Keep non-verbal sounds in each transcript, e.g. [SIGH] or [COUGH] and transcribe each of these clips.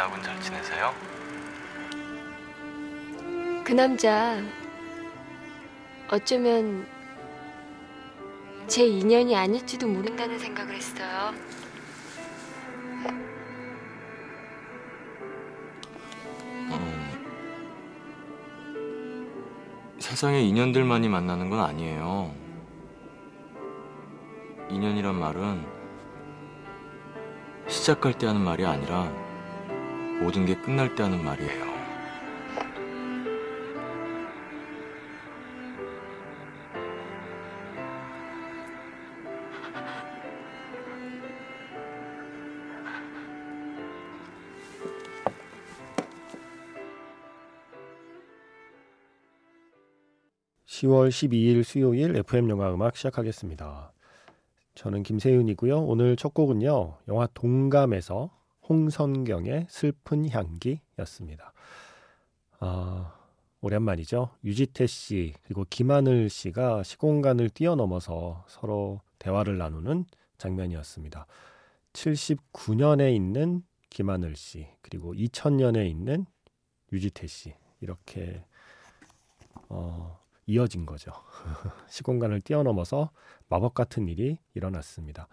아내하고는 잘 지내세요? 그 남자 어쩌면 제 인연이 아닐지도 모른다는 생각을 했어요. 세상에 인연들만이 만나는 건 아니에요. 인연이란 말은 시작할 때 하는 말이 아니라 모든 게 끝날 때 하는 말이에요. (10월 12일) 수요일 FM 영화 음악 시작하겠습니다. 저는 김세윤이고요. 오늘 첫 곡은요. 영화 동감에서 홍선경의 슬픈 향기였습니다. 아, 오랜만이죠. 유지태 씨 그리고 김하늘 씨가 시공간을 뛰어넘어서 서로 대화를 나누는 장면이었습니다. 79년에 있는 김하늘 씨 그리고 2000년에 있는 유지태 씨 이렇게 어, 이어진 거죠. [LAUGHS] 시공간을 뛰어넘어서 마법 같은 일이 일어났습니다.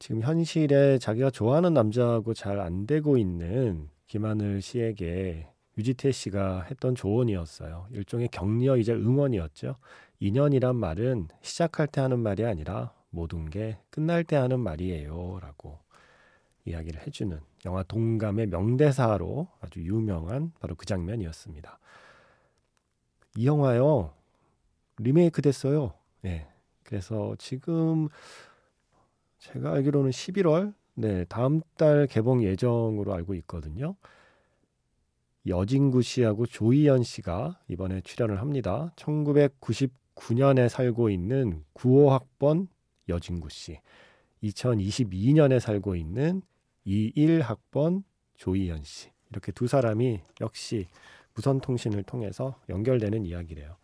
지금 현실에 자기가 좋아하는 남자하고 잘 안 되고 있는 김하늘 씨에게 유지태 씨가 했던 조언이었어요. 일종의 격려이자 응원이었죠. 인연이란 말은 시작할 때 하는 말이 아니라 모든 게 끝날 때 하는 말이에요. 라고 이야기를 해주는 영화 동감의 명대사로 아주 유명한 바로 그 장면이었습니다. 이 영화요 리메이크 됐어요. 예. 그래서 지금 제가 알기로는 11월 네 다음 달 개봉 예정으로 알고 있거든요. 여진구 씨하고 조희연 씨가 이번에 출연을 합니다. 1999년에 살고 있는 95학번 여진구 씨, 2022년에 살고 있는 21학번 조희연 씨 이렇게 두 사람이 역시 무선 통신을 통해서 연결되는 이야기래요.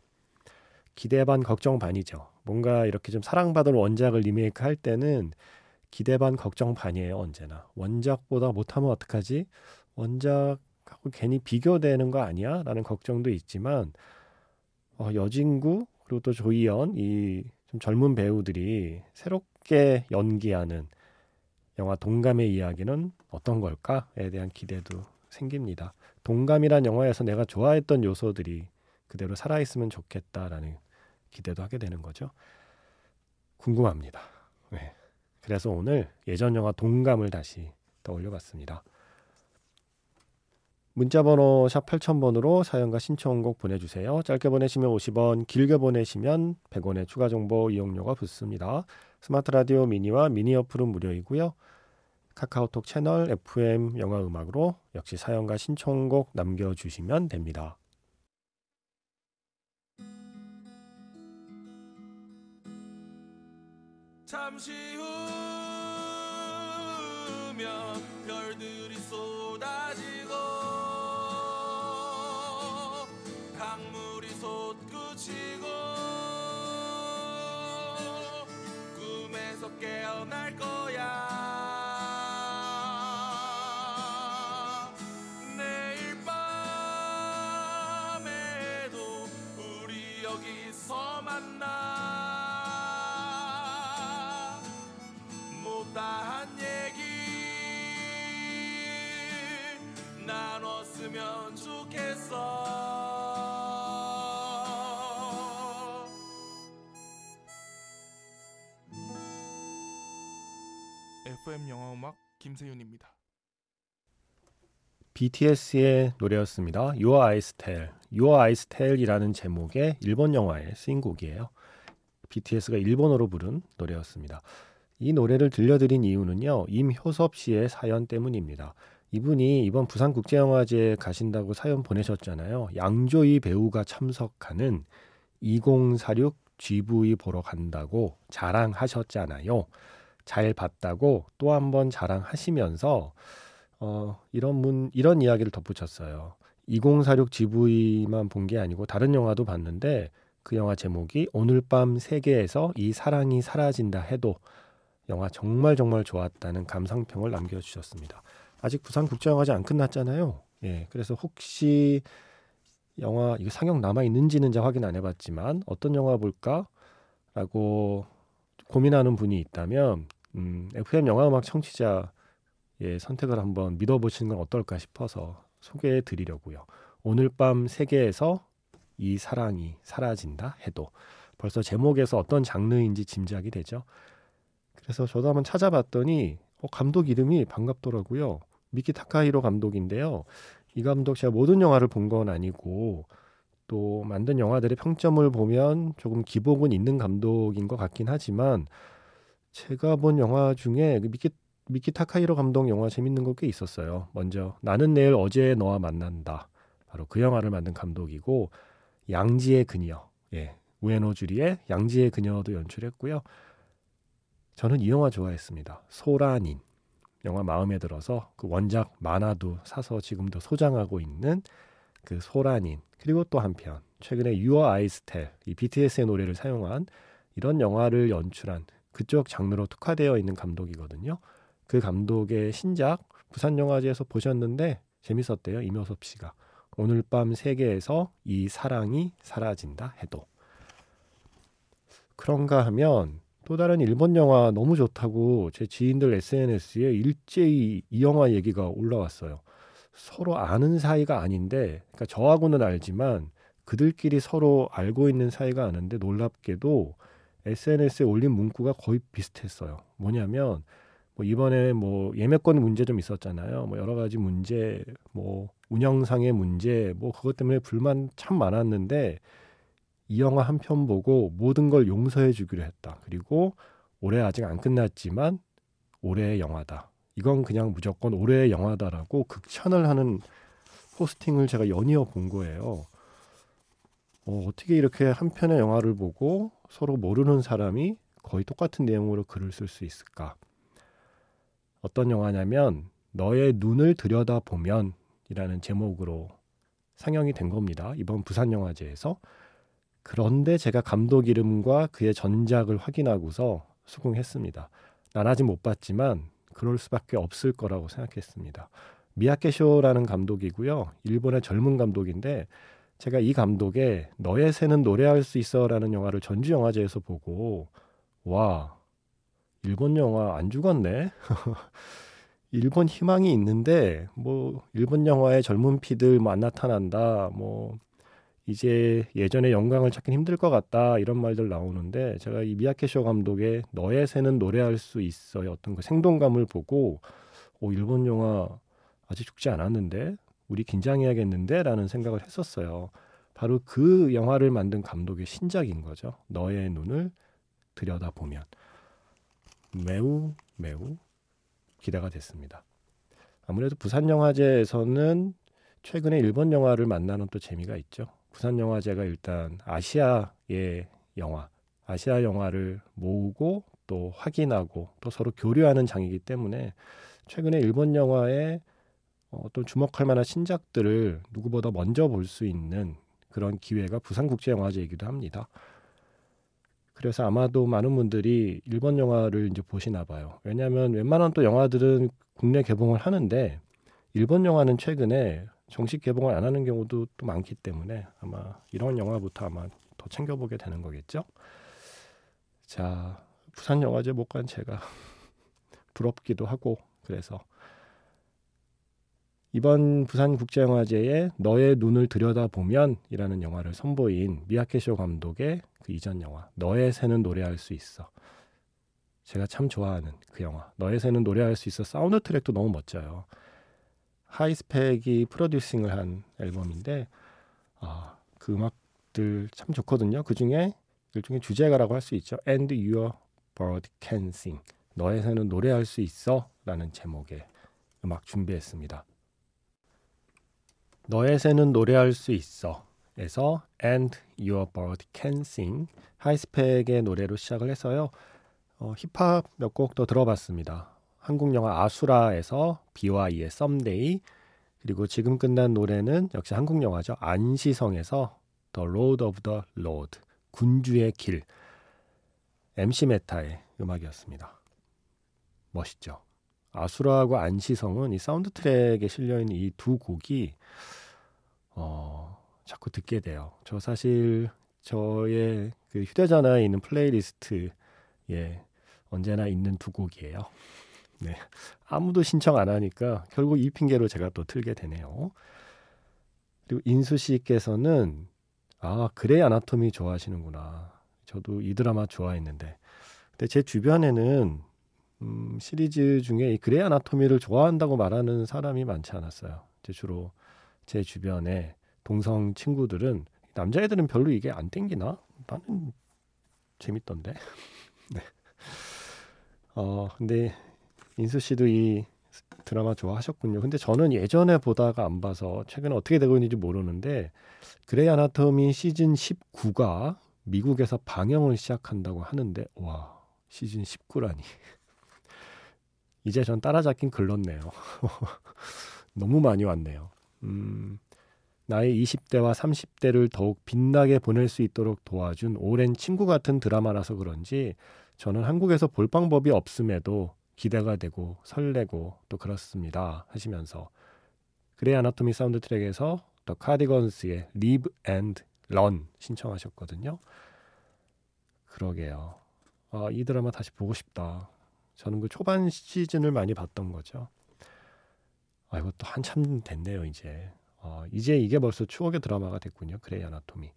기대 반 걱정 반이죠. 뭔가 이렇게 좀 사랑받을 원작을 리메이크 할 때는 기대 반 걱정 반이에요, 언제나. 원작보다 못하면 어떡하지? 원작하고 괜히 비교되는 거 아니야? 라는 걱정도 있지만, 어, 여진구, 그리고 또 조이연, 이 좀 젊은 배우들이 새롭게 연기하는 영화 동감의 이야기는 어떤 걸까에 대한 기대도 생깁니다. 동감이란 영화에서 내가 좋아했던 요소들이 그대로 살아있으면 좋겠다라는 기대도 하게 되는 거죠. 궁금합니다. 네. 그래서 오늘 예전 영화 동감을 다시 떠올려 봤습니다. 문자번호 샵 8000번으로 사연과 신청곡 보내주세요. 짧게 보내시면 50원, 길게 보내시면 100원의 추가 정보 이용료가 붙습니다. 스마트 라디오 미니와 미니 어플은 무료이고요. 카카오톡 채널 FM 영화 음악으로 역시 사연과 신청곡 남겨주시면 됩니다. 잠시 후면 별들이 쏟아지고 FM 영화 음악 김세윤입니다. BTS의 노래였습니다. Your Eyes Tell. Your Eyes Tell이라는 제목의 일본 영화에 쓰인 곡이에요. BTS가 일본어로 부른 노래였습니다. 이 노래를 들려드린 이유는요. 임효섭 씨의 사연 때문입니다. 이분이 이번 부산국제영화제에 가신다고 사연 보내셨잖아요. 양조희 배우가 참석하는 2046 GV 보러 간다고 자랑하셨잖아요. 잘 봤다고 또 한 번 자랑하시면서 어, 이런 문 이런 이야기를 덧붙였어요. 2046 GV만 본 게 아니고 다른 영화도 봤는데 그 영화 제목이 오늘 밤 세계에서 이 사랑이 사라진다 해도 영화 정말 정말 좋았다는 감상평을 남겨주셨습니다. 아직 부산 국제영화제 안 끝났잖아요. 예, 그래서 혹시 영화 이거 상영 남아 있는지는 잘 확인 안 해봤지만 어떤 영화 볼까라고 고민하는 분이 있다면 음, FM 영화 음악 청취자의 선택을 한번 믿어보시는 건 어떨까 싶어서 소개해 드리려고요. 오늘 밤 세계에서 이 사랑이 사라진다 해도 벌써 제목에서 어떤 장르인지 짐작이 되죠. 그래서 저도 한번 찾아봤더니 어, 감독 이름이 반갑더라고요. 미키 타카히로 감독인데요. 이 감독 제가 모든 영화를 본 건 아니고 또 만든 영화들의 평점을 보면 조금 기복은 있는 감독인 것 같긴 하지만 제가 본 영화 중에 그 미키 미키 타카히로 감독 영화 재밌는 거 꽤 있었어요. 먼저 나는 내일 어제 너와 만난다. 바로 그 영화를 만든 감독이고 양지의 그녀. 예. 우에노 주리의 양지의 그녀도 연출했고요. 저는 이 영화 좋아했습니다. 소라닌. 영화 마음에 들어서 그 원작 만화도 사서 지금도 소장하고 있는 그 소라닌. 그리고 또 한편 최근에 Eyes Tell 이 BTS의 노래를 사용한 이런 영화를 연출한 그쪽 장르로 특화되어 있는 감독이거든요. 그 감독의 신작 부산 영화제에서 보셨는데 재밌었대요. 이묘섭 씨가. 오늘 밤 세계에서 이 사랑이 사라진다 해도. 그런가 하면 또 다른 일본 영화 너무 좋다고 제 지인들 SNS에 일제히 이 영화 얘기가 올라왔어요. 서로 아는 사이가 아닌데, 그러니까 저하고는 알지만 그들끼리 서로 알고 있는 사이가 아는데 놀랍게도 SNS에 올린 문구가 거의 비슷했어요. 뭐냐면 뭐 이번에 뭐 예매권 문제 좀 있었잖아요. 뭐 여러 가지 문제, 뭐 운영상의 문제, 뭐 그것 때문에 불만 참 많았는데 이 영화 한 편 보고 모든 걸 용서해 주기로 했다. 그리고 올해 아직 안 끝났지만 올해의 영화다. 이건 그냥 무조건 올해의 영화다라고 극찬을 하는 포스팅을 제가 연이어 본 거예요. 어, 어떻게 이렇게 한 편의 영화를 보고 서로 모르는 사람이 거의 똑같은 내용으로 글을 쓸 수 있을까? 어떤 영화냐면 너의 눈을 들여다보면 이라는 제목으로 상영이 된 겁니다. 이번 부산 영화제에서. 그런데 제가 감독 이름과 그의 전작을 확인하고서 수긍했습니다. 난 아직 못 봤지만 그럴 수밖에 없을 거라고 생각했습니다. 미야케쇼라는 감독이고요. 일본의 젊은 감독인데 제가 이 감독의 너의 새는 노래할 수 있어라는 영화를 전주 영화제에서 보고 와 일본 영화 안 죽었네. [LAUGHS] 일본 희망이 있는데 뭐 일본 영화의 젊은 피들 뭐 안 나타난다. 뭐 이제 예전의 영광을 찾긴 힘들 것 같다 이런 말들 나오는데 제가 이 미야케쇼 감독의 너의 새는 노래할 수 있어요 어떤 그 생동감을 보고 오 일본 영화 아직 죽지 않았는데 우리 긴장해야겠는데라는 생각을 했었어요. 바로 그 영화를 만든 감독의 신작인 거죠. 너의 눈을 들여다 보면 매우 매우 기대가 됐습니다. 아무래도 부산 영화제에서는 최근에 일본 영화를 만나는 또 재미가 있죠. 부산 영화제가 일단 아시아의 영화, 아시아 영화를 모으고 또 확인하고 또 서로 교류하는 장이기 때문에 최근에 일본 영화의 어떤 주목할 만한 신작들을 누구보다 먼저 볼 수 있는 그런 기회가 부산국제영화제이기도 합니다. 그래서 아마도 많은 분들이 일본 영화를 이제 보시나 봐요. 왜냐하면 웬만한 또 영화들은 국내 개봉을 하는데 일본 영화는 최근에 정식 개봉을 안 하는 경우도 또 많기 때문에 아마 이런 영화부터 아마 더 챙겨보게 되는 거겠죠. 자, 부산 영화제 못 간 제가 [LAUGHS] 부럽기도 하고 그래서 이번 부산 국제영화제에 너의 눈을 들여다보면이라는 영화를 선보인 미야케쇼 감독의 그 이전 영화 너의 새는 노래할 수 있어. 제가 참 좋아하는 그 영화 너의 새는 노래할 수 있어 사운드 트랙도 너무 멋져요. 하이스펙이 프로듀싱을 한 앨범인데 아, 그 음악들 참 좋거든요. 그 중에 일종의 주제가라고 할 수 있죠. And Your Bird Can Sing. 너의 새는 노래할 수 있어 라는 제목의 음악 준비했습니다. 너의 새는 노래할 수 있어. 에서 And Your Bird Can Sing 하이스펙의 노래로 시작을 해서요. 어, 힙합 몇 곡 더 들어봤습니다. 한국 영화 아수라에서 비와이의 썸데이 그리고 지금 끝난 노래는 역시 한국 영화죠. 안시성에서 The Road of the Lord 군주의 길 MC 메타의 음악이었습니다. 멋있죠. 아수라하고 안시성은 이 사운드 트랙에 실려 있는 이 두 곡이 어, 자꾸 듣게 돼요. 저 사실 저의 그 휴대전화에 있는 플레이리스트에 언제나 있는 두 곡이에요. 네. 아무도 신청 안 하니까 결국 이 핑계로 제가 또 틀게 되네요. 그리고 인수 씨께서는 아, 그레이 아나토미 좋아하시는구나. 저도 이 드라마 좋아했는데. 근데 제 주변에는 음, 시리즈 중에 이 그레이 아나토미를 좋아한다고 말하는 사람이 많지 않았어요. 제 주로 제 주변에 동성 친구들은 남자애들은 별로 이게 안 땡기나? 나는 재밌던데. [LAUGHS] 네. 어, 근데 인수 씨도 이 드라마 좋아하셨군요. 근데 저는 예전에 보다가 안 봐서 최근에 어떻게 되고 있는지 모르는데 그레이 아나토미 시즌 19가 미국에서 방영을 시작한다고 하는데 와 시즌 19라니 이제 전 따라잡긴 글렀네요. [LAUGHS] 너무 많이 왔네요. 음, 나의 20대와 30대를 더욱 빛나게 보낼 수 있도록 도와준 오랜 친구 같은 드라마라서 그런지 저는 한국에서 볼 방법이 없음에도 기대가 되고 설레고 또 그렇습니다 하시면서 그레이 아나토미 사운드 트랙에서 더 카디건스의 Live and Learn 신청하셨거든요. 그러게요. 아, 이 드라마 다시 보고 싶다. 저는 그 초반 시즌을 많이 봤던 거죠. 아, 이것도 한참 됐네요, 이제. 어, 이제 이게 벌써 추억의 드라마가 됐군요. 그레이 아나토미.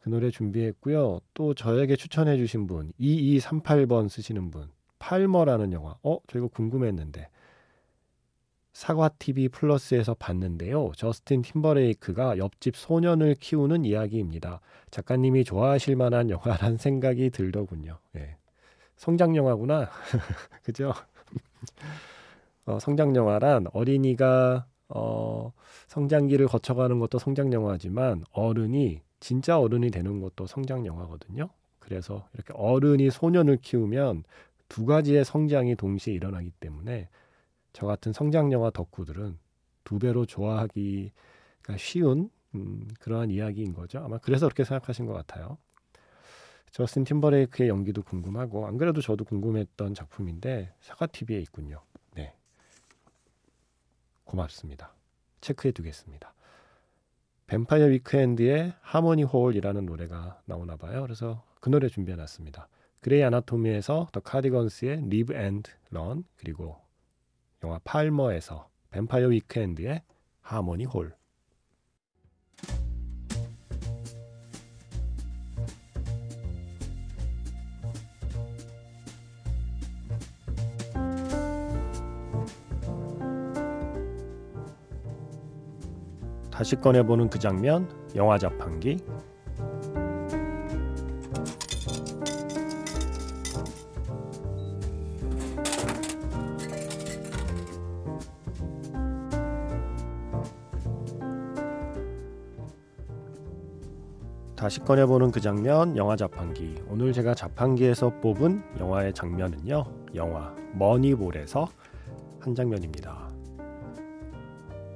그 노래 준비했고요. 또 저에게 추천해 주신 분, 2238번 쓰시는 분, 팔머라는 영화. 어, 저 이거 궁금했는데. 사과 TV 플러스에서 봤는데요. 저스틴 팀버레이크가 옆집 소년을 키우는 이야기입니다. 작가님이 좋아하실 만한 영화란 생각이 들더군요. 예. 성장 영화구나. [LAUGHS] 그죠? 어, 성장 영화란 어린이가 어, 성장기를 거쳐가는 것도 성장 영화지만 어른이 진짜 어른이 되는 것도 성장 영화거든요. 그래서 이렇게 어른이 소년을 키우면 두 가지의 성장이 동시에 일어나기 때문에 저 같은 성장 영화 덕후들은 두 배로 좋아하기가 쉬운 음, 그러한 이야기인 거죠. 아마 그래서 그렇게 생각하신 것 같아요. 저스틴 팀버레이크의 연기도 궁금하고 안 그래도 저도 궁금했던 작품인데 사과 TV에 있군요. 네, 고맙습니다. 체크해 두겠습니다. 뱀파이어 위크엔드의 Harmony Hall이라는 노래가 나오나 봐요. 그래서 그 노래 준비해 놨습니다. 그레이 아나토미에서 더 카디건스의 Live and Learn 그리고 영화 팔머에서 뱀파이어 위크엔드의 Harmony Hall 다시 꺼내보는 그 장면, 영화 자판기. 다시 꺼내보는 그 장면, 영화 자판기. 오늘 제가 자판기에서 뽑은 영화의 장면은요, 영화 머니볼에서 한 장면입니다.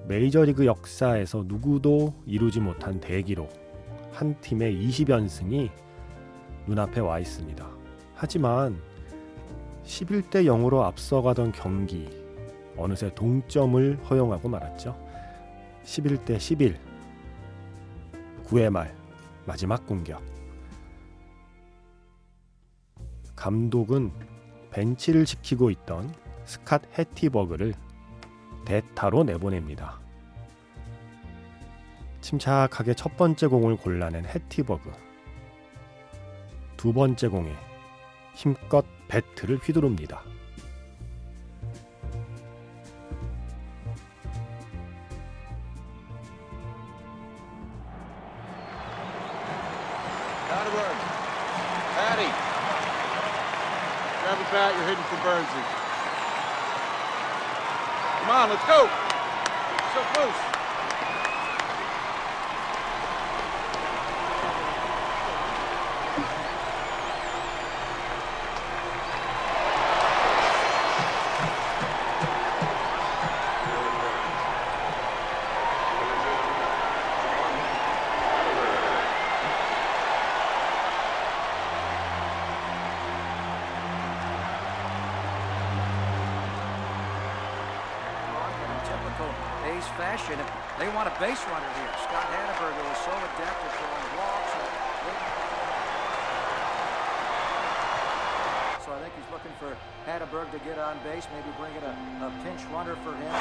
메이저리그 역사에서 누구도 이루지 못한 대기록 한 팀의 20연승이 눈앞에 와 있습니다. 하지만 11대 0으로 앞서가던 경기 어느새 동점을 허용하고 말았죠. 11대 11 9회 말 마지막 공격 감독은 벤치를 지키고 있던 스캇 해티버그를 대타로 내보냅니다. 침착하게 첫 번째 공을 골라낸 해티버그. 두 번째 공에 힘껏 배트를 휘두릅니다. Fashion. They want a base runner here. Scott Hanneberger was so adept at throwing walks. So I think he's looking for Hanneberg to get on base, maybe bring in a, a pinch runner for him.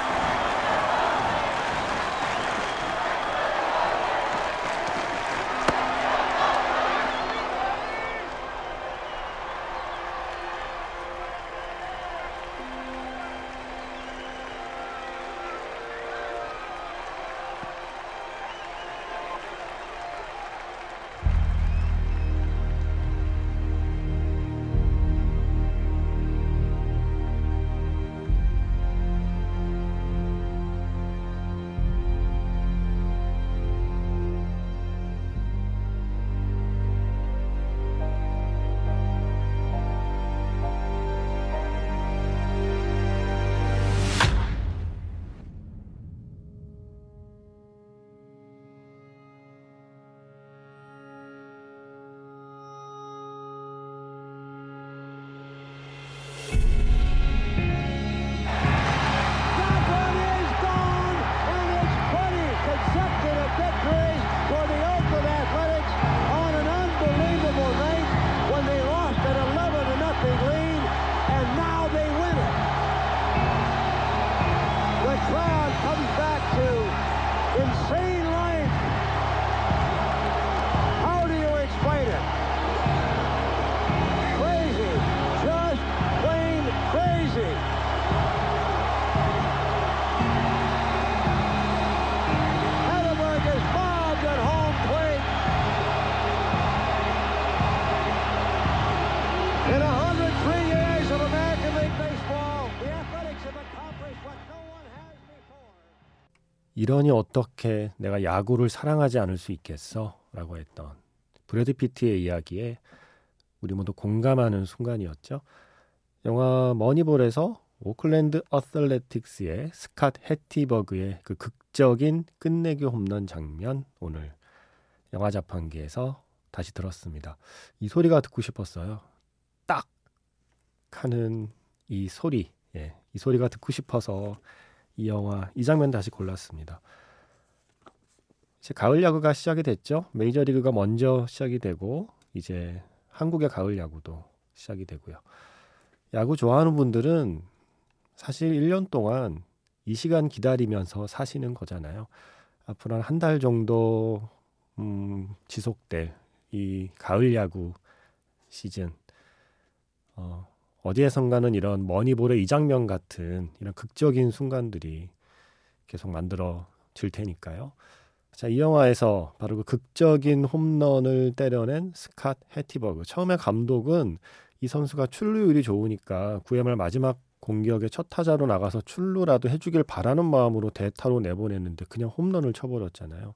이러니 어떻게 내가 야구를 사랑하지 않을 수 있겠어? 라고 했던 브래드 피트의 이야기에 우리 모두 공감하는 순간이었죠. 영화 머니볼에서 오클랜드 어슬레틱스의 스캇 해티버그의 그 극적인 끝내기 홈런 장면 오늘 영화 자판기에서 다시 들었습니다. 이 소리가 듣고 싶었어요. 딱 하는 이 소리, 예, 이 소리가 듣고 싶어서 이 영화 이 장면 다시 골랐습니다. 이제 가을 야구가 시작이 됐죠. 메이저리그가 먼저 시작이 되고 이제 한국의 가을 야구도 시작이 되고요. 야구 좋아하는 분들은 사실 1년 동안 이 시간 기다리면서 사시는 거잖아요. 앞으로 한 달 정도 음, 지속될 이 가을 야구 시즌 어, 어디에선가는 이런 머니볼의 이 장면 같은 이런 극적인 순간들이 계속 만들어질 테니까요. 자, 이 영화에서 바로 그 극적인 홈런을 때려낸 스캇 해티버그. 처음에 감독은 이 선수가 출루율이 좋으니까 9회말 마지막 공격에 첫 타자로 나가서 출루라도 해주길 바라는 마음으로 대타로 내보냈는데 그냥 홈런을 쳐버렸잖아요.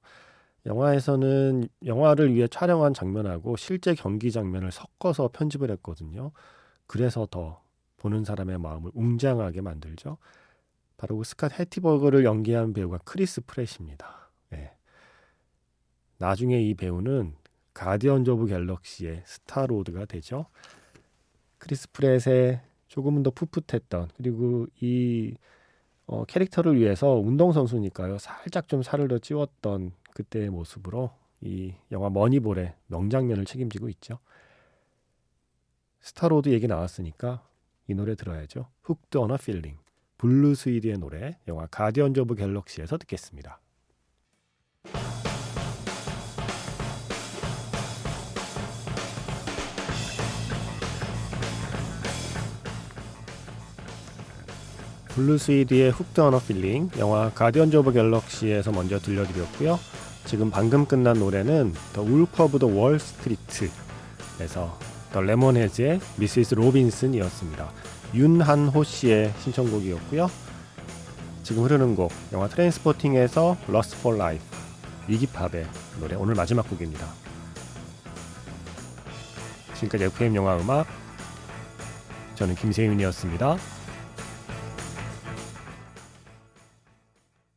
영화에서는 영화를 위해 촬영한 장면하고 실제 경기 장면을 섞어서 편집을 했거든요. 그래서 더 보는 사람의 마음을 웅장하게 만들죠. 바로 그 스캇 해티버그를 연기한 배우가 크리스 프렛입니다. 예. 나중에 이 배우는 가디언즈 오브 갤럭시의 스타로드가 되죠. 크리스 프렛의 조금은 더 풋풋했던 그리고 이 어, 캐릭터를 위해서 운동선수니까요. 살짝 좀 살을 더 찌웠던 그때의 모습으로 이 영화 머니볼의 명장면을 책임지고 있죠. 스타로드 얘기 나왔으니까 이 노래 들어야죠. Hooked on a Feeling. 블루 스위드의 노래 영화 가디언즈 오브 갤럭시에서 듣겠습니다. 블루 스위드의 Hooked on a Feeling 영화 가디언즈 오브 갤럭시에서 먼저 들려드렸고요. 지금 방금 끝난 노래는 The Wolf of the Wall Street에서 더 레몬헤즈의 Mrs. Robinson이었습니다. 윤한호 씨의 신청곡이었고요. 지금 흐르는 곡 영화 트레인스포팅에서 Lust for Life 이기 팝의 노래 오늘 마지막 곡입니다. 지금까지 FM 영화 음악 저는 김세윤이었습니다.